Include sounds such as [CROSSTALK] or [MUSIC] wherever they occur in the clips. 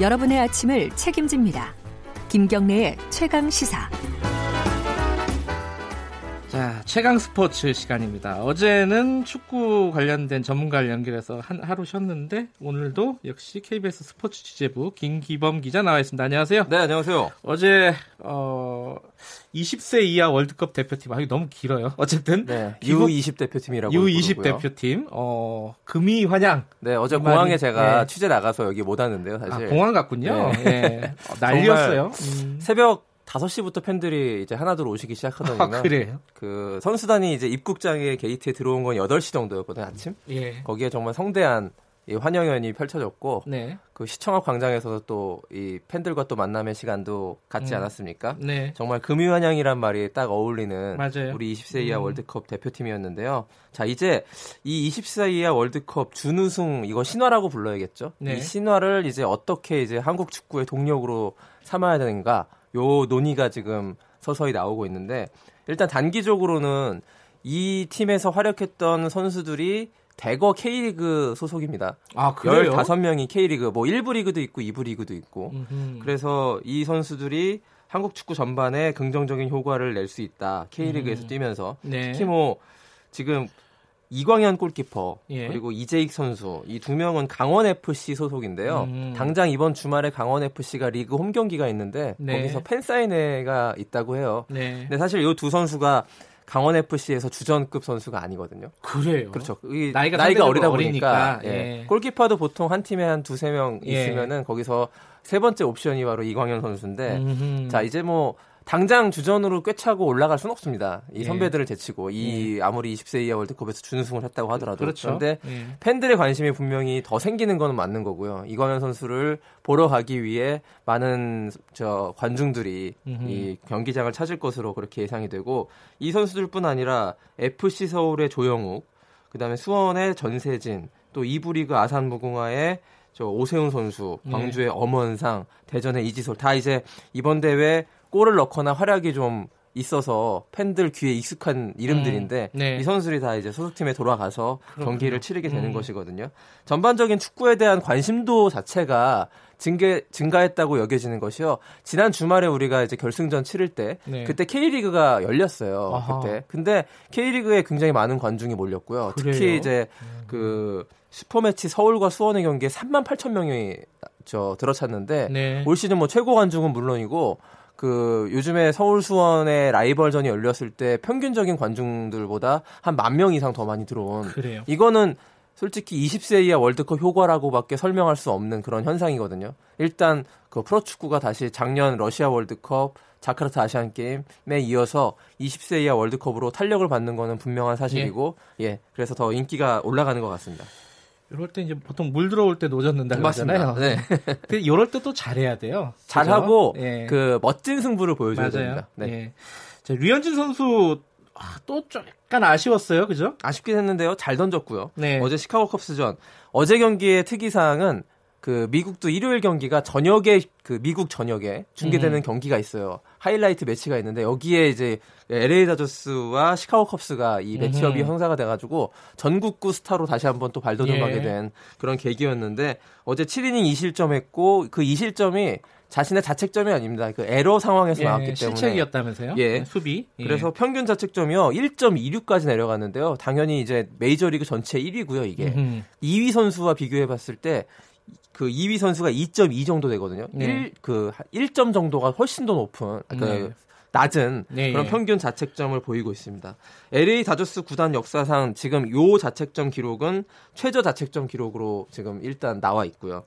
여러분의 아침을 책임집니다. 김경래의 최강 시사. 자, 최강 스포츠 시간입니다. 어제는 축구 관련된 전문가를 연결해서 한, 하루 쉬었는데 오늘도 역시 KBS 스포츠 취재부 김기범 기자 나와 있습니다. 안녕하세요. 네, 안녕하세요. 어제 어 20세 이하 월드컵 대표팀 아 이거 너무 길어요. 어쨌든 네, U20 대표팀이라고 U20 대표팀 어 금이 환영. 네, 어제 공항에 제가 네. 취재 나가서 여기 못 왔는데요, 사실. 아, 공항 갔군요. 네. [LAUGHS] 네. 어, 난리였어요. 음. 새벽 5시부터 팬들이 이제 하나둘 오시기 시작하더니요. 아, 그래요? 그 선수단이 이제 입국장에 게이트에 들어온 건 8시 정도였거든요, 아침. 예. 거기에 정말 성대한 이 환영연이 펼쳐졌고 네. 그 시청 앞 광장에서도 또 이 팬들과 또 만남의 시간도 갖지 음. 않았습니까? 네. 정말 금이 환영이란 말이 딱 어울리는 맞아요. 우리 20세 이하 음. 월드컵 대표팀이었는데요. 자 이제 이 20세 이하 월드컵 준우승 이거 신화라고 불러야겠죠. 네. 이 신화를 이제 어떻게 이제 한국 축구의 동력으로 삼아야 되는가 요 논의가 지금 서서히 나오고 있는데 일단 단기적으로는 이 팀에서 활약했던 선수들이 대거 K리그 소속입니다. 아, 그래요? 15명이 K리그, 뭐 1부 리그도 있고 2부 리그도 있고. 음흠. 그래서 이 선수들이 한국 축구 전반에 긍정적인 효과를 낼 수 있다. K리그에서 음. 뛰면서. 네. 특히 뭐 지금 이광현 골키퍼 예. 그리고 이재익 선수 이 두 명은 강원 FC 소속인데요. 음. 당장 이번 주말에 강원 FC가 리그 홈 경기가 있는데 네. 거기서 팬 사인회가 있다고 해요. 네. 근데 사실 이 두 선수가 강원 FC에서 주전급 선수가 아니거든요. 그래요. 그렇죠. 이 나이가, 나이가 어리다 보니까 예. 골키퍼도 보통 한 팀에 한 두세 명 예. 있으면은 거기서 세 번째 옵션이 바로 이광현 선수인데 음흠. 자 이제 뭐 당장 주전으로 꿰차고 올라갈 수는 없습니다. 이 예. 선배들을 제치고 이 예. 아무리 20세 이하 월드컵에서 준우승을 했다고 하더라도 그렇죠. 그런데 예. 팬들의 관심이 분명히 더 생기는 건 맞는 거고요. 이광현 선수를 보러 가기 위해 많은 저 관중들이 음흠. 이 경기장을 찾을 것으로 그렇게 예상이 되고 이 선수들뿐 아니라 FC 서울의 조영욱, 그다음에 수원의 전세진, 또 이부리그 아산 무궁화의 저 오세훈 선수, 네. 광주의 엄원상, 대전의 이지솔 다 이제 이번 대회 골을 넣거나 활약이 좀 있어서 팬들 귀에 익숙한 이름들인데 음, 네. 이 선수들이 다 이제 소속팀에 돌아가서 그렇군요. 경기를 치르게 되는 음. 것이거든요. 전반적인 축구에 대한 관심도 자체가 증가, 증가했다고 여겨지는 것이요. 지난 주말에 우리가 이제 결승전 치를 때 네. 그때 K리그가 열렸어요. 아하. 그때. 근데 K리그에 굉장히 많은 관중이 몰렸고요. 그래요? 특히 이제 음. 그 슈퍼매치 서울과 수원의 경기에 3만 8천 명이 저 들어찼는데 네. 올 시즌 뭐 최고 관중은 물론이고 그 요즘에 서울 수원의 라이벌전이 열렸을 때 평균적인 관중들보다 한 만 명 이상 더 많이 들어온 그래요. 이거는 솔직히 20세 이하 월드컵 효과라고밖에 설명할 수 없는 그런 현상이거든요. 일단 그 프로축구가 다시 작년 러시아 월드컵, 자카르타 아시안 게임에 이어서 20세 이하 월드컵으로 탄력을 받는 거는 분명한 사실이고 예. 그래서 더 인기가 올라가는 것 같습니다. 이럴 때 이제 보통 물 들어올 때 노젓는다 그러잖아요. 네. [LAUGHS] 근데 이럴 때 또 잘해야 돼요. 잘하고? 예. 그 멋진 승부를 보여줘야 맞아요. 됩니다. 네. 예. 자, 류현진 선수 아, 또좀 약간 아쉬웠어요, 그죠? 아쉽긴 했는데요. 잘 던졌고요. 네. 어제 시카고 컵스전 어제 경기의 특이사항은 그 미국도 일요일 경기가 저녁에 그 미국 저녁에 중계되는 음. 경기가 있어요. 하이라이트 매치가 있는데 여기에 이제 LA 다저스와 시카고 컵스가 이 매치업이 음흠. 형사가 돼가지고 전국구 스타로 다시 한번 또 발돋움하게 예. 된 그런 계기였는데 어제 7이닝 2실점했고 그 2실점이 자신의 자책점이 아닙니다. 그 에러 상황에서 예, 나왔기 때문에 실책이었다면서요? 예. 네, 수비. 예. 그래서 평균 자책점이요 1.26까지 내려갔는데요. 당연히 이제 메이저리그 전체 1위고요. 이게 음흠. 2위 선수와 비교해 봤을 때 그 2위 선수가 2.2 정도 되거든요. 네. 1, 그 1점 정도가 훨씬 더 높은 그 네. 낮은 네, 그런 예. 평균 자책점을 보이고 있습니다. LA 다저스 구단 역사상 지금 요 자책점 기록은 최저 자책점 기록으로 지금 일단 나와 있고요.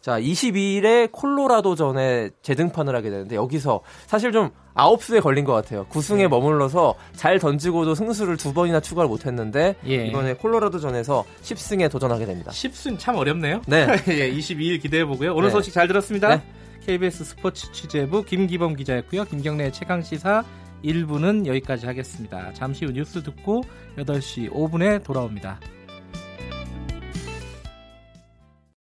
자, 22일에 콜로라도전에 재등판을 하게 되는데 여기서 사실 좀 아홉수에 걸린 것 같아요. 9승에 네. 머물러서 잘 던지고도 승수를 두 번이나 추가를 못했는데 예. 이번에 콜로라도전에서 10승에 도전하게 됩니다. 10승 참 어렵네요. 네. [LAUGHS] 예, 22일 기대해 보고요. 오늘 네. 소식 잘 들었습니다. 네. KBS 스포츠 취재부 김기범 기자였고요. 김경래 최강 시사 1부는 여기까지 하겠습니다. 잠시 후 뉴스 듣고 8시 5분에 돌아옵니다.